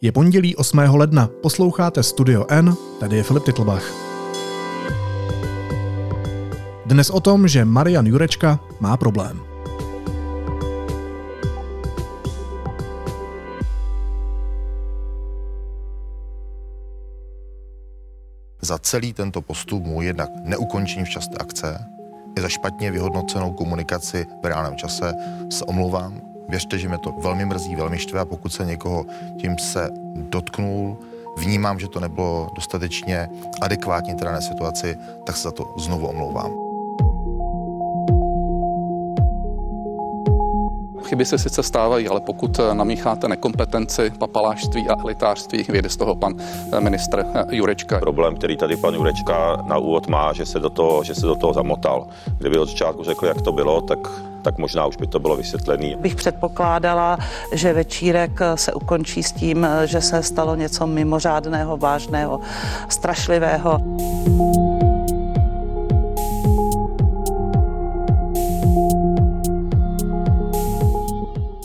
Je pondělí 8. ledna, posloucháte Studio N, tady je Filip Titlbach. Dnes o tom, že Marian Jurečka má problém. Za celý tento postup mu jednak neukončení včasné akce, i za špatně vyhodnocenou komunikaci v reálném čase se omlouvám. Věřte, že mě to velmi mrzí, velmi štve a pokud se někoho tím se dotknul, vnímám, že to nebylo dostatečně adekvátní té dané situaci, tak se za to znovu omlouvám. Chyby se sice stávají, ale pokud namícháte nekompetenci, papalášství a elitářství, vyjde z toho pan eh, ministr eh, Jurečka. Problém, který tady pan Jurečka na úvod má, že se do toho, že se do toho zamotal. Kdyby od začátku řekl, jak to bylo, tak tak možná už by to bylo vysvětlené. Bych předpokládala, že večírek se ukončí s tím, že se stalo něco mimořádného, vážného, strašlivého.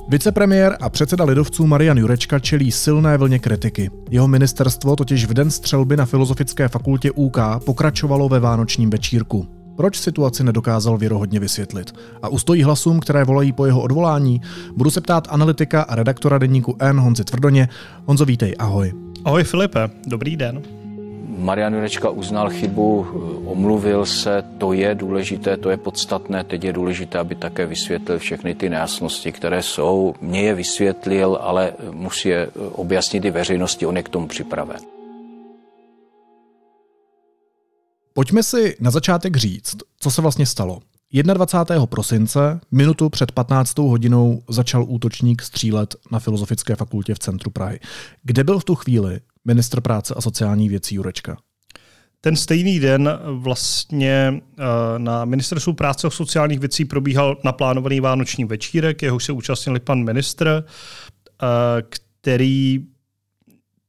Vicepremiér a předseda lidovců Marian Jurečka čelí silné vlně kritiky. Jeho ministerstvo totiž v den střelby na Filozofické fakultě UK pokračovalo ve vánočním večírku. Proč situaci nedokázal věrohodně vysvětlit? A ustojí hlasům, které volají po jeho odvolání? Budu se ptát analytika a redaktora deníku N Honzi Tvrdoně. Honzo, vítej, ahoj. Ahoj Filipe, dobrý den. Marian Jurečka uznal chybu, omluvil se, to je důležité, to je podstatné. Teď je důležité, aby také vysvětlil všechny ty nejasnosti, které jsou. Mně je vysvětlil, ale musí je objasnit i veřejnosti, on je k tomu připraven. Pojďme si na začátek říct, co se vlastně stalo. 21. prosince, minutu před 15. hodinou, začal útočník střílet na Filozofické fakultě v centru Prahy. Kde byl v tu chvíli ministr práce a sociální věcí Jurečka? Ten stejný den vlastně eh, na Ministerstvu práce a sociálních věcí probíhal naplánovaný vánoční večírek, jehož se účastnili pan ministr, eh, který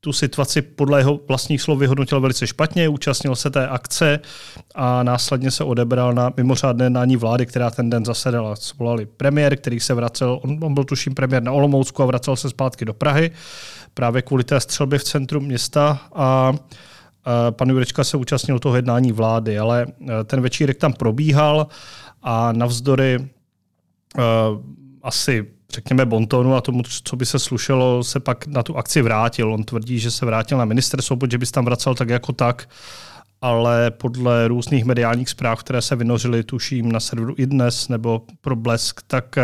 tu situaci podle jeho vlastních slov vyhodnotil velice špatně, účastnil se té akce a následně se odebral na mimořádné nání vlády, která ten den zasedala. Svolali premiér, který se vracel, on, on byl tuším premiér na Olomoucku a vracel se zpátky do Prahy právě kvůli té střelbě v centru města a pan Jurečka se účastnil toho jednání vlády, ale e, ten večírek tam probíhal a navzdory uh, asi řekněme, bontonu a tomu, co by se slušelo, se pak na tu akci vrátil. On tvrdí, že se vrátil na ministerstvo, že by se tam vracel tak jako tak, ale podle různých mediálních zpráv, které se vynořily, tuším, na serveru i dnes nebo pro Blesk, tak e,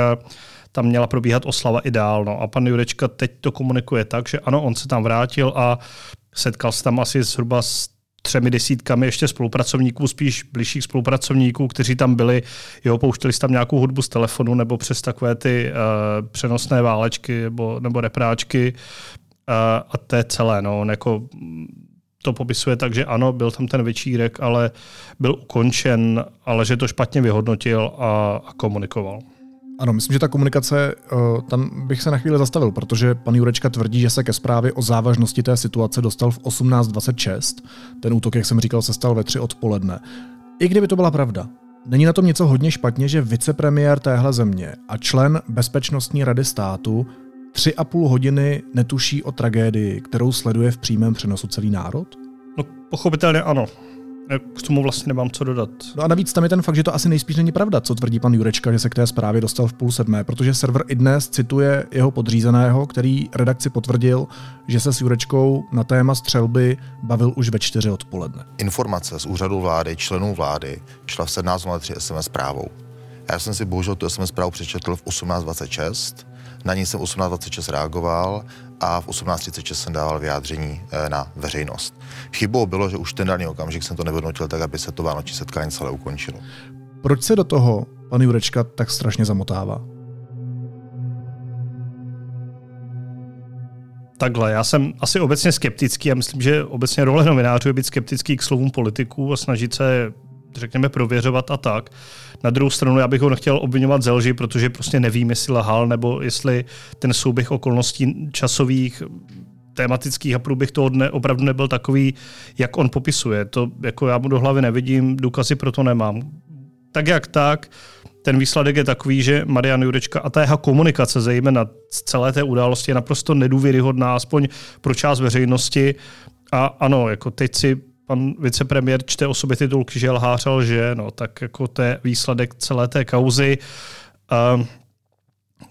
tam měla probíhat oslava ideálno. A pan Jurečka teď to komunikuje tak, že ano, on se tam vrátil a setkal se tam asi zhruba s třemi desítkami ještě spolupracovníků, spíš blížších spolupracovníků, kteří tam byli, jo, pouštěli tam nějakou hudbu z telefonu nebo přes takové ty uh, přenosné válečky nebo, nebo repráčky uh, a to je celé. No. On jako to popisuje tak, že ano, byl tam ten večírek, ale byl ukončen, ale že to špatně vyhodnotil a, a komunikoval. Ano, myslím, že ta komunikace, eh, tam bych se na chvíli zastavil, protože pan Jurečka tvrdí, že se ke zprávě o závažnosti té situace dostal v 18.26. Ten útok, jak jsem říkal, se stal ve 3 odpoledne. I kdyby to byla pravda, není na tom něco hodně špatně, že vicepremiér téhle země a člen Bezpečnostní rady státu tři a půl hodiny netuší o tragédii, kterou sleduje v přímém přenosu celý národ? No, pochopitelně ano. K tomu vlastně nemám co dodat. No a navíc tam je ten fakt, že to asi nejspíš není pravda, co tvrdí pan Jurečka, že se k té zprávě dostal v půl sedmé, protože server i dnes cituje jeho podřízeného, který redakci potvrdil, že se s Jurečkou na téma střelby bavil už ve čtyři odpoledne. Informace z úřadu vlády, členů vlády, šla v 17.03 SMS zprávou. Já jsem si bohužel tu SMS zprávu přečetl v 18.26, na ní jsem 18.26 reagoval a v 18.36 jsem dával vyjádření eh, na veřejnost. Chybou bylo, že už ten daný okamžik jsem to nevyhodnotil tak, aby se to vánoční setkání celé ukončilo. Proč se do toho pan Jurečka tak strašně zamotává? Takhle, já jsem asi obecně skeptický a myslím, že obecně role novinářů je být skeptický k slovům politiků a snažit se řekněme, prověřovat a tak. Na druhou stranu, já bych ho nechtěl obvinovat ze lži, protože prostě nevím, jestli lhal, nebo jestli ten souběh okolností časových, tematických a průběh toho dne opravdu nebyl takový, jak on popisuje. To jako já mu do hlavy nevidím, důkazy pro to nemám. Tak jak tak, ten výsledek je takový, že Marian Jurečka a ta jeho komunikace, zejména z celé té události, je naprosto nedůvěryhodná, aspoň pro část veřejnosti. A ano, jako teď si pan vicepremiér čte o sobě titulky, že lhář že no, tak jako to je výsledek celé té kauzy. Uh,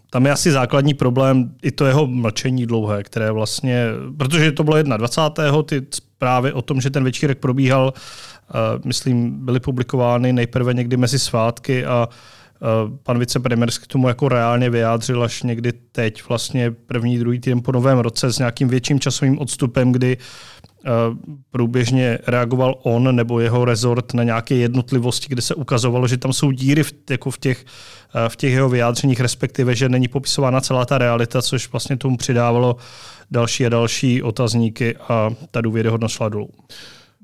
tam je asi základní problém i to jeho mlčení dlouhé, které vlastně, protože to bylo 21. ty zprávy o tom, že ten večírek probíhal, uh, myslím, byly publikovány nejprve někdy mezi svátky a uh, pan vicepremiér k tomu jako reálně vyjádřil až někdy teď, vlastně první, druhý týden po novém roce s nějakým větším časovým odstupem, kdy Eh, průběžně reagoval on nebo jeho rezort na nějaké jednotlivosti, kde se ukazovalo, že tam jsou díry v, jako v, těch, eh, v těch jeho vyjádřeních, respektive, že není popisována celá ta realita, což vlastně tomu přidávalo další a další otazníky a ta důvěryhodnost šla dolů.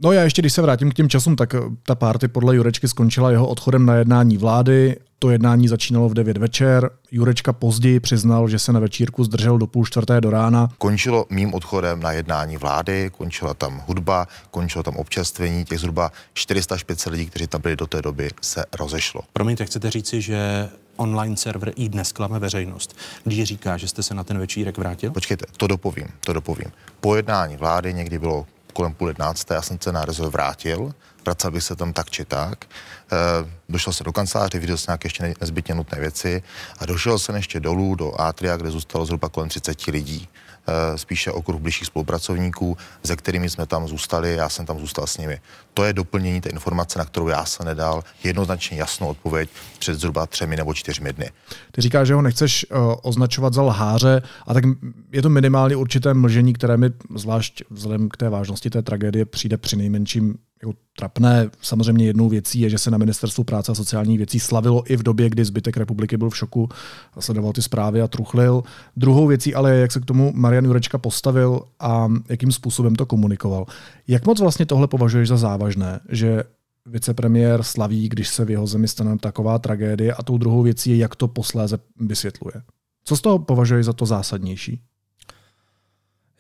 No já ještě, když se vrátím k těm časům, tak ta párty podle Jurečky skončila jeho odchodem na jednání vlády. To jednání začínalo v 9 večer. Jurečka později přiznal, že se na večírku zdržel do půl čtvrté do rána. Končilo mým odchodem na jednání vlády, končila tam hudba, končilo tam občerstvení. Těch zhruba 400 až 500 lidí, kteří tam byli do té doby, se rozešlo. Promiňte, chcete říci, že online server i dnes klame veřejnost, když říká, že jste se na ten večírek vrátil? Počkejte, to dopovím, to dopovím. Po jednání vlády někdy bylo kolem půl jednácté, já jsem se na rezort vrátil, vracel bych se tam tak či tak. E, došel se do kanceláře, viděl jsem nějaké ještě nezbytně nutné věci a došel jsem ještě dolů do Atria, kde zůstalo zhruba kolem 30 lidí. Eh, spíše okruh blížších spolupracovníků, se kterými jsme tam zůstali, já jsem tam zůstal s nimi. To je doplnění té informace, na kterou já se nedal jednoznačně jasnou odpověď před zhruba třemi nebo čtyřmi dny. Ty říkáš, že ho nechceš uh, označovat za lháře, a tak je to minimálně určité mlžení, které mi zvlášť vzhledem k té vážnosti té tragédie přijde při nejmenším jako trapné. Samozřejmě jednou věcí je, že se na ministerstvu práce a sociálních věcí slavilo i v době, kdy zbytek republiky byl v šoku a sledoval ty zprávy a truchlil. Druhou věcí ale je, jak se k tomu Marian Jurečka postavil a jakým způsobem to komunikoval. Jak moc vlastně tohle považuješ za závažné, že vicepremiér slaví, když se v jeho zemi stane taková tragédie a tou druhou věcí je, jak to posléze vysvětluje. Co z toho považuješ za to zásadnější?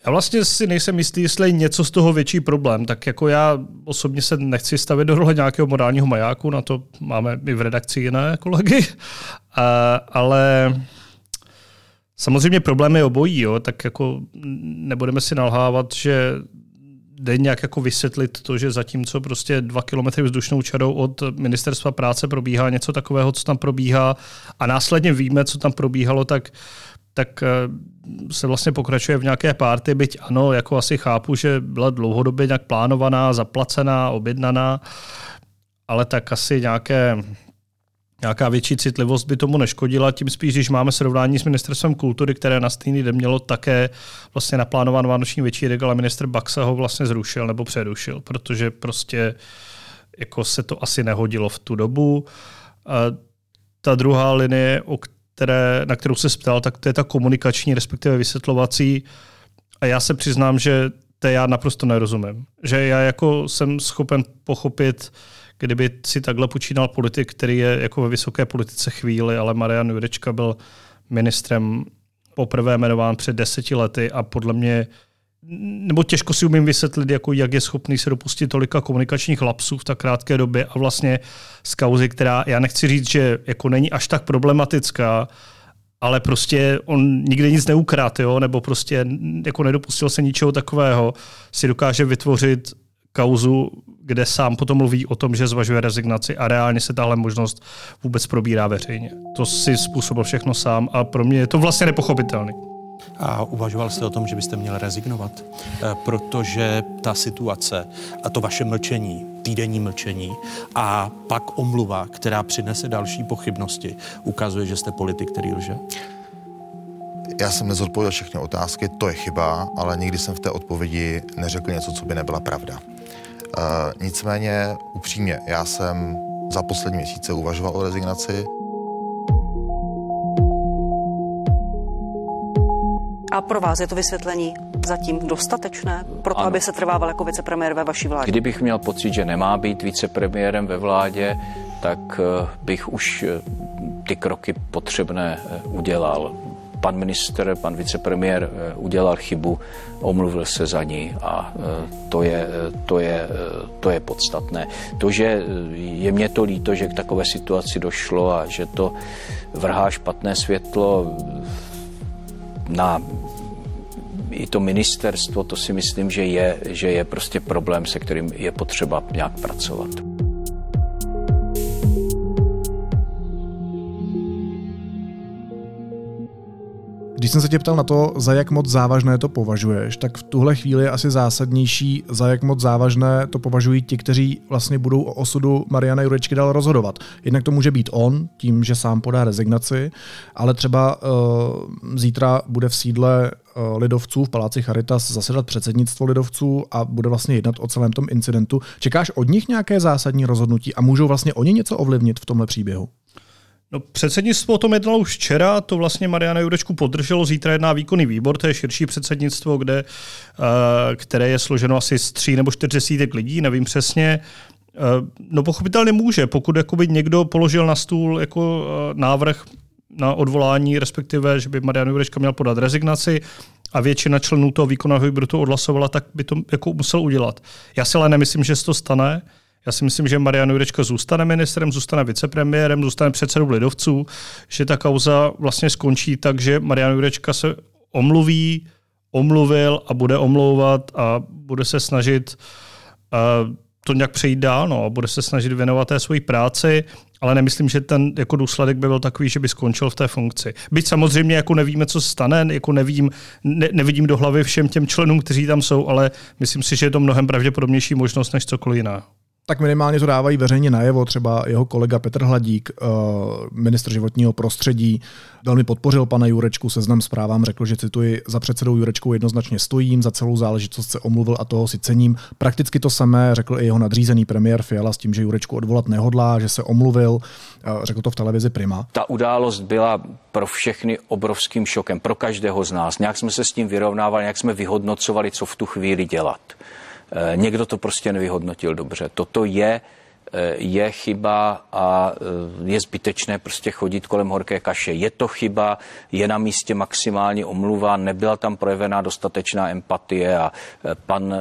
Já vlastně si nejsem jistý, jestli je něco z toho větší problém. Tak jako já osobně se nechci stavit do role nějakého morálního majáku, na to máme i v redakci jiné kolegy, a, ale samozřejmě problém je obojí, jo, tak jako nebudeme si nalhávat, že jde nějak jako vysvětlit to, že zatímco prostě dva kilometry vzdušnou čarou od ministerstva práce probíhá něco takového, co tam probíhá a následně víme, co tam probíhalo, tak tak eh, se vlastně pokračuje v nějaké párty, byť ano, jako asi chápu, že byla dlouhodobě nějak plánovaná, zaplacená, objednaná, ale tak asi nějaké, nějaká větší citlivost by tomu neškodila, tím spíš, když máme srovnání s ministerstvem kultury, které na stejný den mělo také vlastně naplánovaný vánoční večírek, ale minister Baxa ho vlastně zrušil nebo přerušil, protože prostě jako se to asi nehodilo v tu dobu. A ta druhá linie, o které, na kterou se ptal, tak to je ta komunikační, respektive vysvětlovací. A já se přiznám, že to já naprosto nerozumím. Že já jako jsem schopen pochopit, kdyby si takhle počínal politik, který je jako ve vysoké politice chvíli, ale Marian Jurečka byl ministrem poprvé jmenován před deseti lety a podle mě nebo těžko si umím vysvětlit, jako jak je schopný se dopustit tolika komunikačních lapsů v tak krátké době a vlastně z kauzy, která, já nechci říct, že jako není až tak problematická, ale prostě on nikdy nic neukrát, jo, nebo prostě jako nedopustil se ničeho takového, si dokáže vytvořit kauzu, kde sám potom mluví o tom, že zvažuje rezignaci a reálně se tahle možnost vůbec probírá veřejně. To si způsobil všechno sám a pro mě je to vlastně nepochopitelný. A uvažoval jste o tom, že byste měl rezignovat? E, protože ta situace a to vaše mlčení, týdenní mlčení a pak omluva, která přinese další pochybnosti, ukazuje, že jste politik, který lže? Já jsem nezodpověděl všechny otázky, to je chyba, ale nikdy jsem v té odpovědi neřekl něco, co by nebyla pravda. E, nicméně, upřímně, já jsem za poslední měsíce uvažoval o rezignaci. A pro vás je to vysvětlení zatím dostatečné, pro to, aby se trvával jako vicepremiér ve vaší vládě? Kdybych měl pocit, že nemá být vicepremiérem ve vládě, tak eh, bych už eh, ty kroky potřebné eh, udělal. pan minister, pan vicepremiér udělal chybu, omluvil se za ní a to je, to je, to je podstatné. To, že je mě to líto, že k takové situaci došlo a že to vrhá špatné světlo na i to ministerstvo, to si myslím, že je, že je prostě problém, se kterým je potřeba nějak pracovat. Jsem se tě ptal na to, za jak moc závažné to považuješ, tak v tuhle chvíli je asi zásadnější, za jak moc závažné to považují ti, kteří vlastně budou o osudu Mariana Jurečky dál rozhodovat. Jednak to může být on, tím, že sám podá rezignaci, ale třeba uh, zítra bude v sídle uh, lidovců v Paláci Charitas zasedat předsednictvo lidovců a bude vlastně jednat o celém tom incidentu. Čekáš od nich nějaké zásadní rozhodnutí a můžou vlastně oni něco ovlivnit v tomhle příběhu? No, předsednictvo o tom jednalo už včera, to vlastně Mariana Jurečku podrželo, zítra jedná výkonný výbor, to je širší předsednictvo, kde, uh, které je složeno asi z tří nebo čtyř desítek lidí, nevím přesně. Uh, no pochopitelně může, pokud jakoby někdo položil na stůl jako uh, návrh na odvolání, respektive, že by Marian Jurečka měl podat rezignaci a většina členů toho výkonného výboru to odhlasovala, tak by to jako musel udělat. Já si ale nemyslím, že se to stane. Já si myslím, že Marian Jurečka zůstane ministrem, zůstane vicepremiérem, zůstane předsedou lidovců, že ta kauza vlastně skončí tak, že Marian Jurečka se omluví, omluvil a bude omlouvat a bude se snažit uh, to nějak přejít dál no, a bude se snažit věnovat té své práci, ale nemyslím, že ten jako důsledek by byl takový, že by skončil v té funkci. Byť samozřejmě jako nevíme, co se stane, jako nevím, ne, nevidím do hlavy všem těm členům, kteří tam jsou, ale myslím si, že je to mnohem pravděpodobnější možnost než cokoliv jiného tak minimálně to dávají veřejně najevo. Třeba jeho kolega Petr Hladík, eh, ministr životního prostředí, velmi podpořil pana Jurečku, seznam zprávám řekl, že cituji, za předsedou Jurečkou jednoznačně stojím, za celou záležitost se omluvil a toho si cením. Prakticky to samé řekl i jeho nadřízený premiér Fiala s tím, že Jurečku odvolat nehodlá, že se omluvil, eh, řekl to v televizi Prima. Ta událost byla pro všechny obrovským šokem, pro každého z nás. Nějak jsme se s tím vyrovnávali, nějak jsme vyhodnocovali, co v tu chvíli dělat. Eh, někdo to prostě nevyhodnotil dobře. Toto je eh, je chyba a eh, je zbytečné prostě chodit kolem horké kaše. Je to chyba, je na místě maximální omluva, nebyla tam projevená dostatečná empatie a pan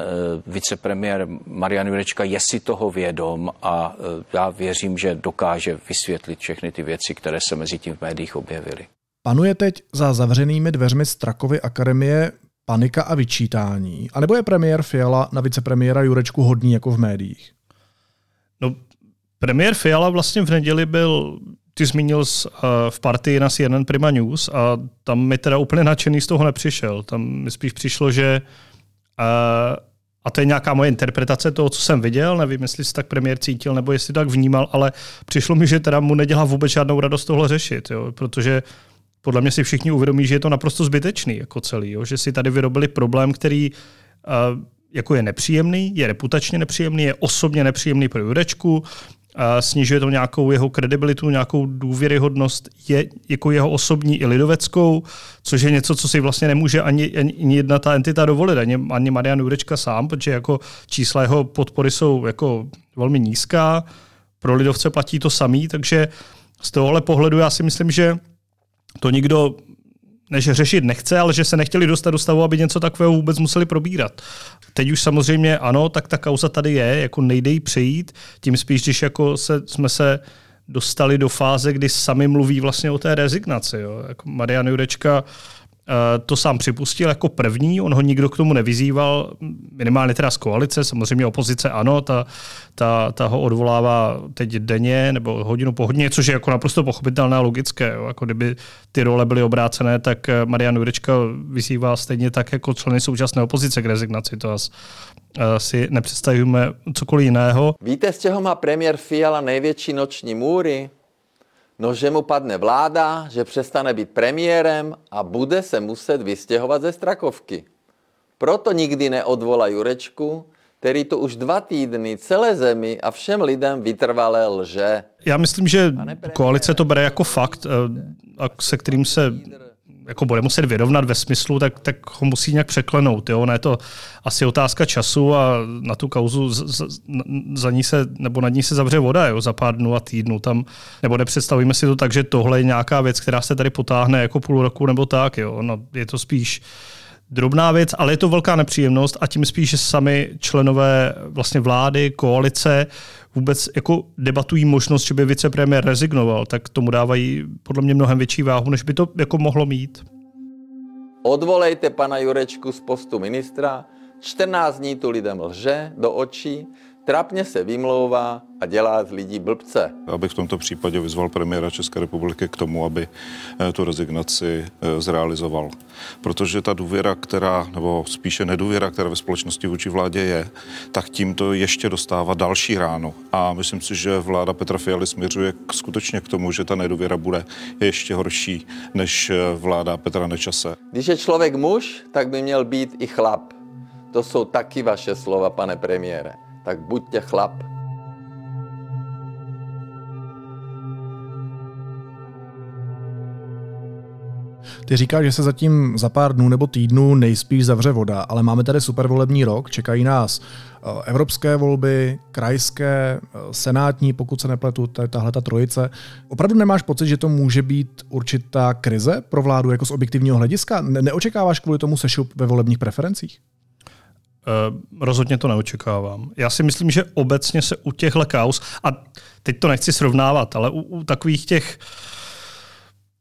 vicepremiér Marian Jurečka je si toho vědom a já věřím, že dokáže vysvětlit všechny ty věci, které se mezi tím v médiích objevily. Panuje teď za zavřenými dveřmi Strakovy akademie panika a vyčítání? A nebo je premiér Fiala na vicepremiéra Jurečku hodný jako v médiích? No, premiér Fiala vlastně v neděli byl ty zmínil z, uh, v partii na CNN Prima News a tam mi teda úplně nadšený z toho nepřišel. Tam mi spíš přišlo, že uh, a to je nějaká moje interpretace toho, co jsem viděl, nevím, jestli si tak premiér cítil, nebo jestli tak vnímal, ale přišlo mi, že teda mu nedělá vůbec žádnou radost tohle řešit, jo, protože uh, podle mě si všichni uvědomí, že je to naprosto zbytečný jako celý, jo? že si tady vyrobili problém, který uh, jako je nepříjemný, je reputačně nepříjemný, je osobně nepříjemný pro Jurečku, a snižuje to nějakou jeho kredibilitu, nějakou důvěryhodnost, je jako jeho osobní i lidoveckou, což je něco, co si vlastně nemůže ani, ani jedna ta entita dovolit, ani, ani Marian Jurečka sám, protože jako čísla jeho podpory jsou jako velmi nízká, pro lidovce platí to samý, takže z tohohle pohledu já si myslím, že to nikdo než řešit nechce, ale že se nechtěli dostat do stavu, aby něco takového vůbec museli probírat. Teď už samozřejmě ano, tak ta kauza tady je, jako nejde jí přejít, tím spíš, když jako se, jsme se dostali do fáze, kdy sami mluví vlastně o té rezignaci. Jo. Jako Marian Jurečka Eh, to sám připustil jako první, on ho nikdo k tomu nevyzýval, minimálně teda z koalice, samozřejmě opozice ano, ta, ta, ta ho odvolává teď denně nebo hodinu po hodině, což je jako naprosto pochopitelné a logické. Jo. Jako kdyby ty role byly obrácené, tak eh, Marian Jurečka vyzývá stejně tak jako členy současné opozice k rezignaci. To asi nepředstavíme cokoliv jiného. Víte, z čeho má premiér Fiala největší noční můry? No, že mu padne vláda, že přestane být premiérem a bude se muset vystěhovat ze Strakovky. Proto nikdy neodvolá Jurečku, který to už dva týdny celé zemi a všem lidem vytrvalé lže. Já myslím, že koalice to bere jako fakt, eh, se kterým se jako bude muset vyrovnat ve smyslu, tak, tak ho musí nějak překlenout. Jo? Ne, je to asi otázka času a na tu kauzu z, z, za ní se, nebo nad ní se zavře voda jo? za pár dnů a týdnů. Tam, nebo nepředstavíme si to tak, že tohle je nějaká věc, která se tady potáhne jako půl roku nebo tak. Jo? No, je to spíš drobná věc, ale je to velká nepříjemnost a tím spíš, že sami členové vlastně vlády, koalice vůbec jako debatují možnost, že by vicepremiér rezignoval, tak tomu dávají podle mě mnohem větší váhu, než by to jako mohlo mít. Odvolejte pana Jurečku z postu ministra, 14 dní tu lidem lže do očí, trapně se vymlouvá a dělá z lidí blbce. Abych v tomto případě vyzval premiéra České republiky k tomu, aby eh, tu rezignaci eh, zrealizoval. Protože ta důvěra, která, nebo spíše nedůvěra, která ve společnosti vůči vládě je, tak tímto ještě dostává další ránu. A myslím si, že vláda Petra Fialy směřuje k, skutečně k tomu, že ta nedůvěra bude ještě horší než eh, vláda Petra Nečase. Když je člověk muž, tak by měl být i chlap. To jsou taky vaše slova, pane premiére tak buďte chlap. Ty říkáš, že se zatím za pár dnů nebo týdnů nejspíš zavře voda, ale máme tady supervolební rok, čekají nás eh, evropské volby, krajské, eh, senátní, pokud se nepletu, to je tahle ta trojice. Opravdu nemáš pocit, že to může být určitá krize pro vládu jako z objektivního hlediska? Neočekáváš kvůli tomu sešup ve volebních preferencích? Uh, rozhodně to neočekávám. Já si myslím, že obecně se u těchhle kaus, a teď to nechci srovnávat, ale u, u takových těch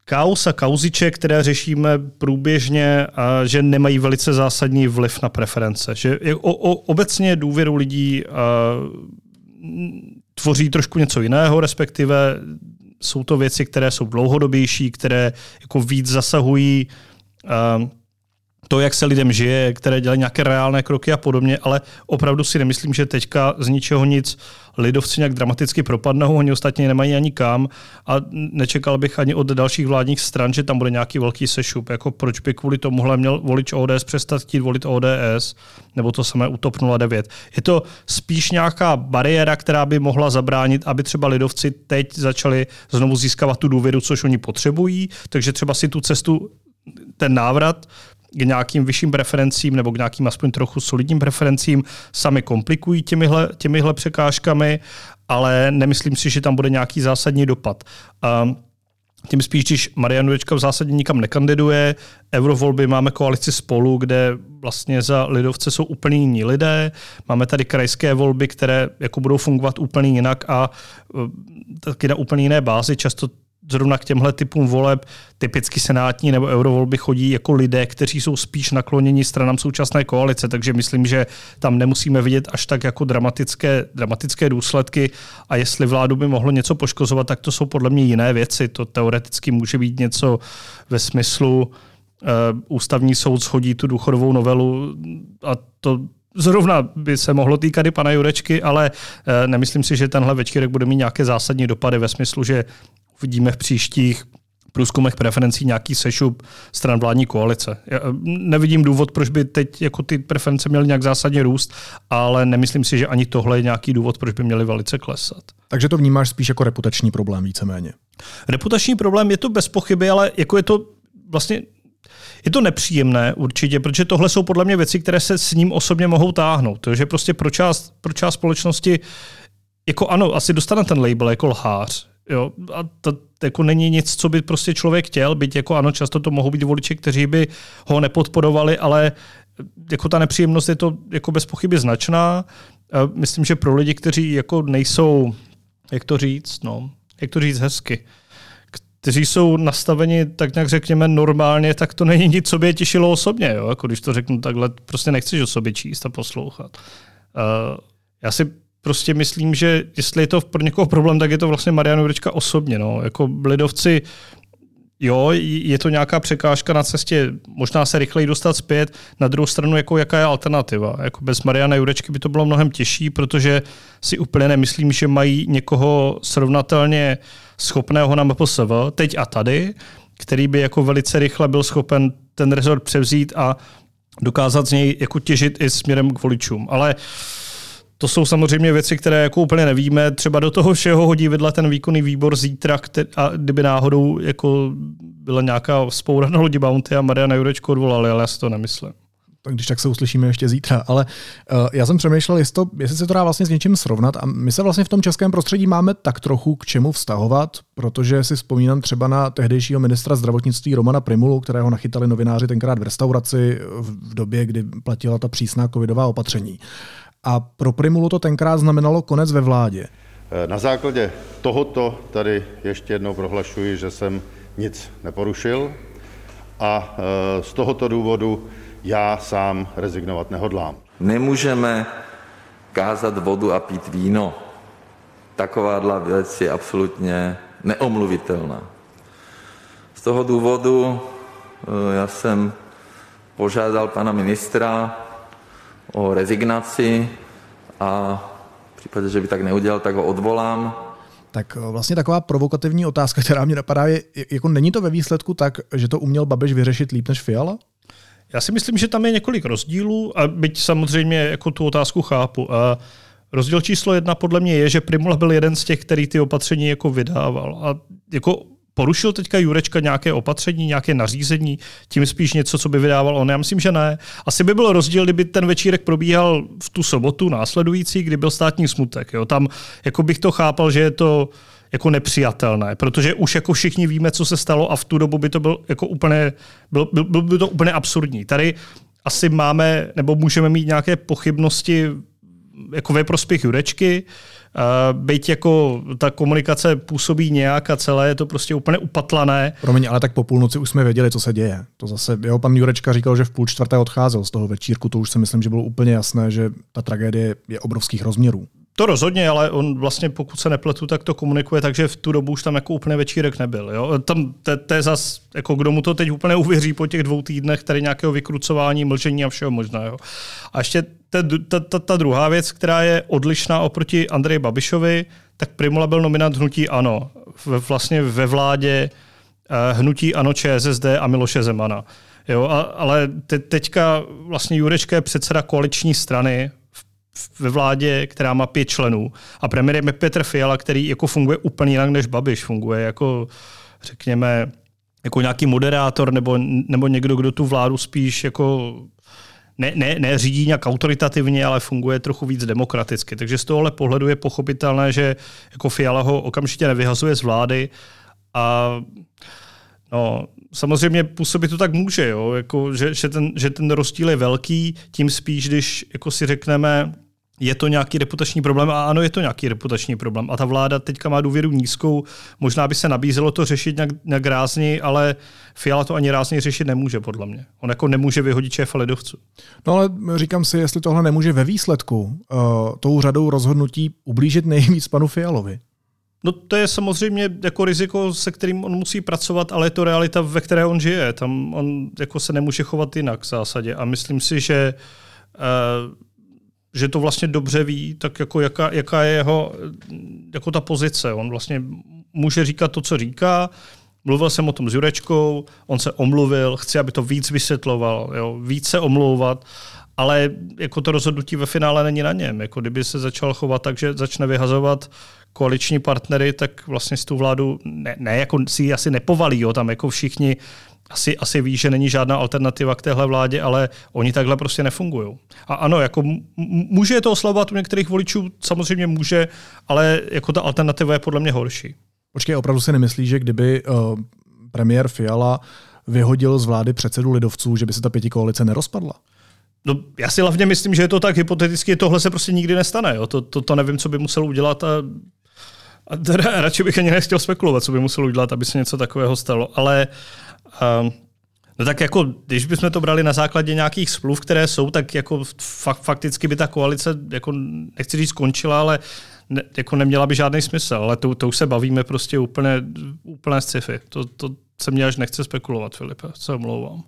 kaus a kauziček, které řešíme průběžně, a že nemají velice zásadní vliv na preference. Že o, o, obecně důvěru lidí a, tvoří trošku něco jiného, respektive jsou to věci, které jsou dlouhodobější, které jako víc zasahují a, to, jak se lidem žije, které dělají nějaké reálné kroky a podobně, ale opravdu si nemyslím, že teďka z ničeho nic lidovci nějak dramaticky propadnou, oni ostatně nemají ani kam a nečekal bych ani od dalších vládních stran, že tam bude nějaký velký sešup. Jako proč by kvůli tomuhle měl volič ODS přestat chtít volit ODS, nebo to samé u TOP 09. Je to spíš nějaká bariéra, která by mohla zabránit, aby třeba lidovci teď začali znovu získávat tu důvěru, což oni potřebují, takže třeba si tu cestu ten návrat k nějakým vyšším preferencím nebo k nějakým aspoň trochu solidním preferencím sami komplikují těmihle, těmihle překážkami, ale nemyslím si, že tam bude nějaký zásadní dopad. Um, tím spíš, když Marian Jurečka v zásadě nikam nekandiduje, eurovolby máme koalici spolu, kde vlastně za lidovce jsou úplně jiní lidé. Máme tady krajské volby, které jako budou fungovat úplně jinak a taky na úplně jiné bázi. Často zrovna k těmhle typům voleb, typicky senátní nebo eurovolby chodí jako lidé, kteří jsou spíš nakloněni stranám současné koalice, takže myslím, že tam nemusíme vidět až tak jako dramatické, dramatické důsledky a jestli vládu by mohlo něco poškozovat, tak to jsou podle mě jiné věci. To teoreticky může být něco ve smyslu uh, ústavní soud shodí tu důchodovou novelu a to Zrovna by se mohlo týkat i pana Jurečky, ale uh, nemyslím si, že tenhle večírek bude mít nějaké zásadní dopady ve smyslu, že vidíme v příštích průzkumech preferencí nějaký sešup stran vládní koalice. Já eh, nevidím důvod, proč by teď jako ty preference měly nějak zásadně růst, ale nemyslím si, že ani tohle je nějaký důvod, proč by měly velice klesat. Takže to vnímáš spíš jako reputační problém víceméně. Reputační problém je to bez pochyby, ale jako je to vlastně je to nepříjemné určitě, protože tohle jsou podle mě věci, které se s ním osobně mohou táhnout. Takže prostě pro část, pro část společnosti jako ano, asi dostane ten label jako lhář, Jo, a to jako není nic, co by prostě člověk chtěl, byť jako ano, často to mohou být voliči, kteří by ho nepodporovali, ale jako ta nepříjemnost je to jako bez pochyby značná. Myslím, že pro lidi, kteří jako nejsou, jak to říct, no, jak to říct hezky, kteří jsou nastaveni tak nějak řekněme normálně, tak to není nic, co by je těšilo osobně. Jo? Jako když to řeknu takhle, prostě nechceš o sobě číst a poslouchat. Uh, já si prostě myslím, že jestli je to pro někoho problém, tak je to vlastně Marian Jurečka osobně. No. Jako lidovci, jo, je to nějaká překážka na cestě, možná se rychleji dostat zpět. Na druhou stranu, jako jaká je alternativa? Jako bez Mariana Jurečky by to bylo mnohem těžší, protože si úplně nemyslím, že mají někoho srovnatelně schopného na MPSV, teď a tady, který by jako velice rychle byl schopen ten rezort převzít a dokázat z něj jako těžit i směrem k voličům. Ale uh, to jsou samozřejmě věci, které jako úplně nevíme. Třeba do toho všeho hodí vedle ten výkonný výbor zítra, který, a kdyby náhodou jako byla nějaká spoura na lodi Bounty a Mariana Jurečko odvolali, ale já si to nemyslím tak když tak se uslyšíme ještě zítra. Ale uh, já jsem přemýšlel, jestli, to, jestli se to dá vlastně s něčím srovnat a my se vlastně v tom českém prostředí máme tak trochu k čemu vztahovat, protože si vzpomínám třeba na tehdejšího ministra zdravotnictví Romana Primulu, kterého nachytali novináři tenkrát v restauraci v době, kdy platila ta přísná covidová opatření. A pro Primulu to tenkrát znamenalo konec ve vládě. Eh, na základě tohoto tady ještě jednou prohlašuji, že jsem nic neporušil a eh, z tohoto důvodu já sám rezignovat nehodlám. Nemůžeme kázat vodu a pít víno. Takováhle věc je absolutně neomluvitelná. Z toho důvodu eh, já jsem požádal pana ministra o rezignaci a v případě, že by tak neudělal, tak ho odvolám. Tak eh, vlastně taková provokativní otázka, která mě napadá, je, jako není to ve výsledku tak, že to uměl Babiš vyřešit líp než Fiala? Já si myslím, že tam je několik rozdílů a byť samozřejmě jako tu otázku chápu. A rozdíl číslo jedna podle mě je, že Primula byl jeden z těch, který ty opatření jako vydával. A jako Porušil teďka Jurečka nějaké opatření, nějaké nařízení, tím spíš něco, co by vydával on? Já myslím, že ne. Asi by byl rozdíl, kdyby ten večírek probíhal v tu sobotu následující, kdy byl státní smutek. Jo? Tam jako bych to chápal, že je to jako nepřijatelné, protože už jako všichni víme, co se stalo a v tu dobu by to byl jako úplně, byl, byl, byl by to úplně absurdní. Tady asi máme, nebo můžeme mít nějaké pochybnosti jako ve prospěch Jurečky, Uh, byť jako ta komunikace působí nějak a celé je to prostě úplně upatlané. Promiň, ale tak po půlnoci už jsme věděli, co se děje. To zase, jeho pan Jurečka říkal, že v půl čtvrté odcházel z toho večírku, to už si myslím, že bylo úplně jasné, že ta tragédie je obrovských rozměrů. To rozhodně, ale on vlastně, pokud se nepletu, tak to komunikuje, takže v tu dobu už tam jako úplně večírek nebyl. Jo? Tam to, je zas, jako kdo mu to teď úplně uvěří po těch dvou týdnech, tady nějakého vykrucování, mlčení a všeho možného. A ještě ta, ta, ta, ta druhá věc, která je odlišná oproti Andreji Babišovi, tak Primula byl nominant Hnutí Ano. Vlastně ve vládě uh, Hnutí Ano ČSSD a Miloše Zemana. Jo, a, ale te, teďka vlastně Jurečka je předseda koaliční strany ve vládě, která má pět členů. A premiérem je Petr Fiala, který jako funguje úplně jinak než Babiš. Funguje jako, řekněme, jako nějaký moderátor nebo, nebo někdo, kdo tu vládu spíš jako ne, ne, ne řídí nějak autoritativně, ale funguje trochu víc demokraticky. Takže z tohohle pohledu je pochopitelné, že jako Fiala ho okamžitě nevyhazuje z vlády a no, samozřejmě působit to tak může, jo? Jako, že, že, ten, že ten rozdíl je velký, tím spíš, když jako si řekneme, je to nějaký reputační problém a ano, je to nějaký reputační problém. A ta vláda teďka má důvěru nízkou, možná by se nabízelo to řešit nějak, nějak rázně, ale Fiala to ani rázně řešit nemůže, podle mě. On jako nemůže vyhodit šéfa lidovců. No ale říkám si, jestli tohle nemůže ve výsledku uh, tou řadou rozhodnutí ublížit nejvíc panu Fialovi. No to je samozřejmě jako riziko, se kterým on musí pracovat, ale je to realita, ve které on žije. Tam on jako se nemůže chovat jinak v zásadě. A myslím si, že uh, že to vlastně dobře ví, tak jako jaká, jaká je jeho jako ta pozice. On vlastně může říkat to, co říká, Mluvil jsem o tom s Jurečkou, on se omluvil, chci, aby to víc vysvětloval, jo, víc se omlouvat, ale jako to rozhodnutí ve finále není na něm. Jako kdyby se začal chovat tak, že začne vyhazovat koaliční partnery, tak vlastně si tu vládu ne, ne jako si ji asi nepovalí, jo, tam jako všichni asi, asi ví, že není žádná alternativa k téhle vládě, ale oni takhle prostě nefungují. A ano, jako může je to oslabovat u některých voličů, samozřejmě může, ale jako ta alternativa je podle mě horší. Počkej, opravdu si nemyslí, že kdyby uh, premiér Fiala vyhodil z vlády předsedu lidovců, že by se ta pěti koalice nerozpadla? No, já si hlavně myslím, že je to tak hypoteticky, tohle se prostě nikdy nestane. Jo? To, to, to nevím, co by musel udělat a, a radši bych ani nechtěl spekulovat, co by musel udělat, aby se něco takového stalo. Ale um, No tak jako, když bychom to brali na základě nějakých smluv, které jsou, tak jako fakt, fakticky by ta koalice, jako nechci říct skončila, ale ne, jako neměla by žádný smysl. Ale to, to už se bavíme prostě úplně, úplně sci-fi. To, to se mě až nechce spekulovat, Filipe, se omlouvám.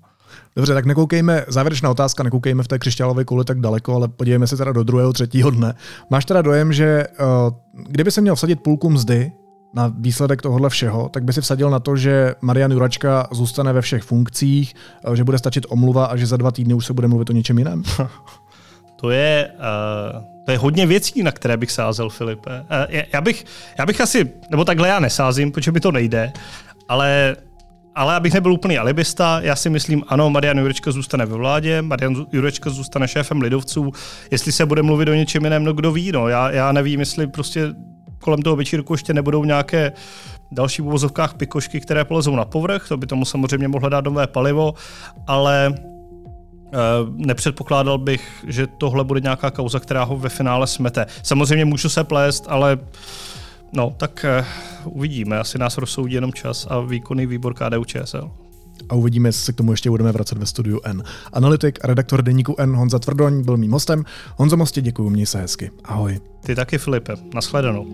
Dobře, tak nekoukejme, závěrečná otázka, nekoukejme v té křišťálové kouli tak daleko, ale podívejme se teda do druhého, třetího dne. Máš teda dojem, že uh, kdyby se měl vsadit půlku mzdy na výsledek tohohle všeho, tak by si vsadil na to, že Marian Juračka zůstane ve všech funkcích, uh, že bude stačit omluva a že za dva týdny už se bude mluvit o něčem jiném? to je, uh, To je hodně věcí, na které bych sázel, Filipe. Eh, já bych, já bych asi, nebo takhle já nesázím, protože mi to nejde, ale ale abych nebyl úplný alibista, já si myslím, ano, Marian Jurečka zůstane ve vládě, Marian Jurečka zůstane šéfem lidovců. Jestli se bude mluvit o něčem jiném, no kdo ví, no. Já, já nevím, jestli prostě kolem toho večírku ještě nebudou nějaké další v uvozovkách pikošky, které polezou na povrch, to by tomu samozřejmě mohlo dát nové palivo, ale eh, nepředpokládal bych, že tohle bude nějaká kauza, která ho ve finále smete. Samozřejmě můžu se plést, ale no, tak uh, uvidíme. Asi nás rozsoudí jenom čas a výkonný výbor KDU ČSL. A uvidíme, jestli se k tomu ještě budeme vracet ve studiu N. Analytik a redaktor deníku N Honza Tvrdoň byl mým hostem. Honzo Mostě, děkuji, měj se hezky. Ahoj. Ty taky, Filipe. Naschledanou.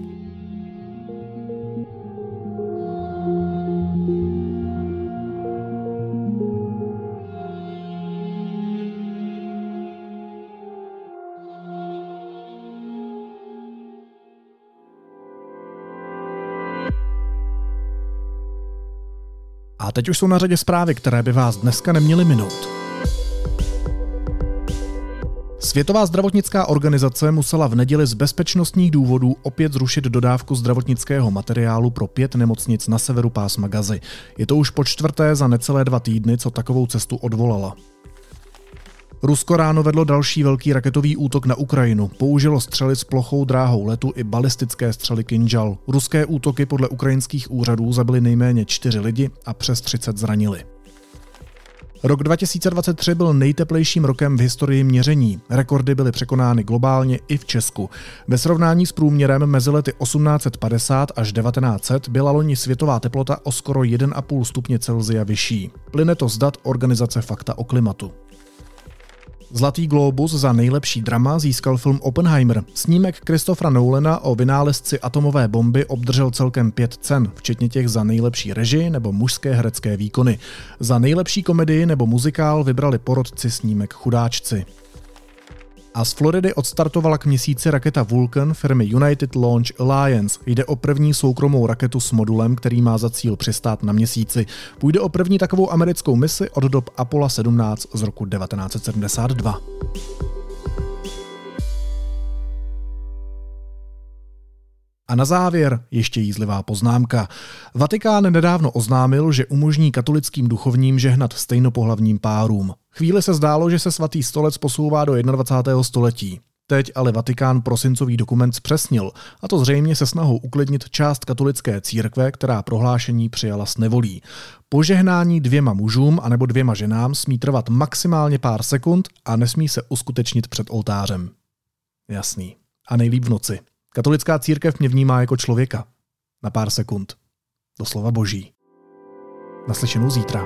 Teď už jsou na řadě zprávy, které by vás dneska neměly minout. Světová zdravotnická organizace musela v neděli z bezpečnostních důvodů opět zrušit dodávku zdravotnického materiálu pro pět nemocnic na severu pásma Gazy. Je to už po čtvrté za necelé dva týdny, co takovou cestu odvolala. Rusko ráno vedlo další velký raketový útok na Ukrajinu. Použilo střely s plochou dráhou letu i balistické střely Kinjal. Ruské útoky podle ukrajinských úřadů zabily nejméně čtyři lidi a přes 30 zranili. Rok 2023 byl nejteplejším rokem v historii měření. Rekordy byly překonány globálně i v Česku. Ve srovnání s průměrem mezi lety 1850 až 1900 byla loni světová teplota o skoro 1,5 stupně Celsia vyšší. Plyne to z dat organizace Fakta o klimatu. Zlatý globus za nejlepší drama získal film Oppenheimer. Snímek Christophera Nolana o vynálezci atomové bomby obdržel celkem pět cen, včetně těch za nejlepší režii nebo mužské herecké výkony. Za nejlepší komedii nebo muzikál vybrali porodci snímek Chudáčci. A z Floridy odstartovala k měsíci raketa Vulcan firmy United Launch Alliance. Jde o první soukromou raketu s modulem, který má za cíl přistát na měsíci. Půjde o první takovou americkou misi od dob Apollo 17 z roku 1972. A na závěr ještě jízlivá poznámka. Vatikán nedávno oznámil, že umožní katolickým duchovním žehnat stejnopohlavním párům. Chvíli se zdálo, že se svatý stolec posouvá do 21. století. Teď ale Vatikán prosincový dokument zpřesnil, a to zřejmě se snahou uklidnit část katolické církve, která prohlášení přijala s nevolí. Požehnání dvěma mužům anebo dvěma ženám smí trvat maximálně pár sekund a nesmí se uskutečnit před oltářem. Jasný. A nejlíp v noci. Katolická církev mě vnímá jako člověka. Na pár sekund. Doslova boží. Naslyšenou zítra.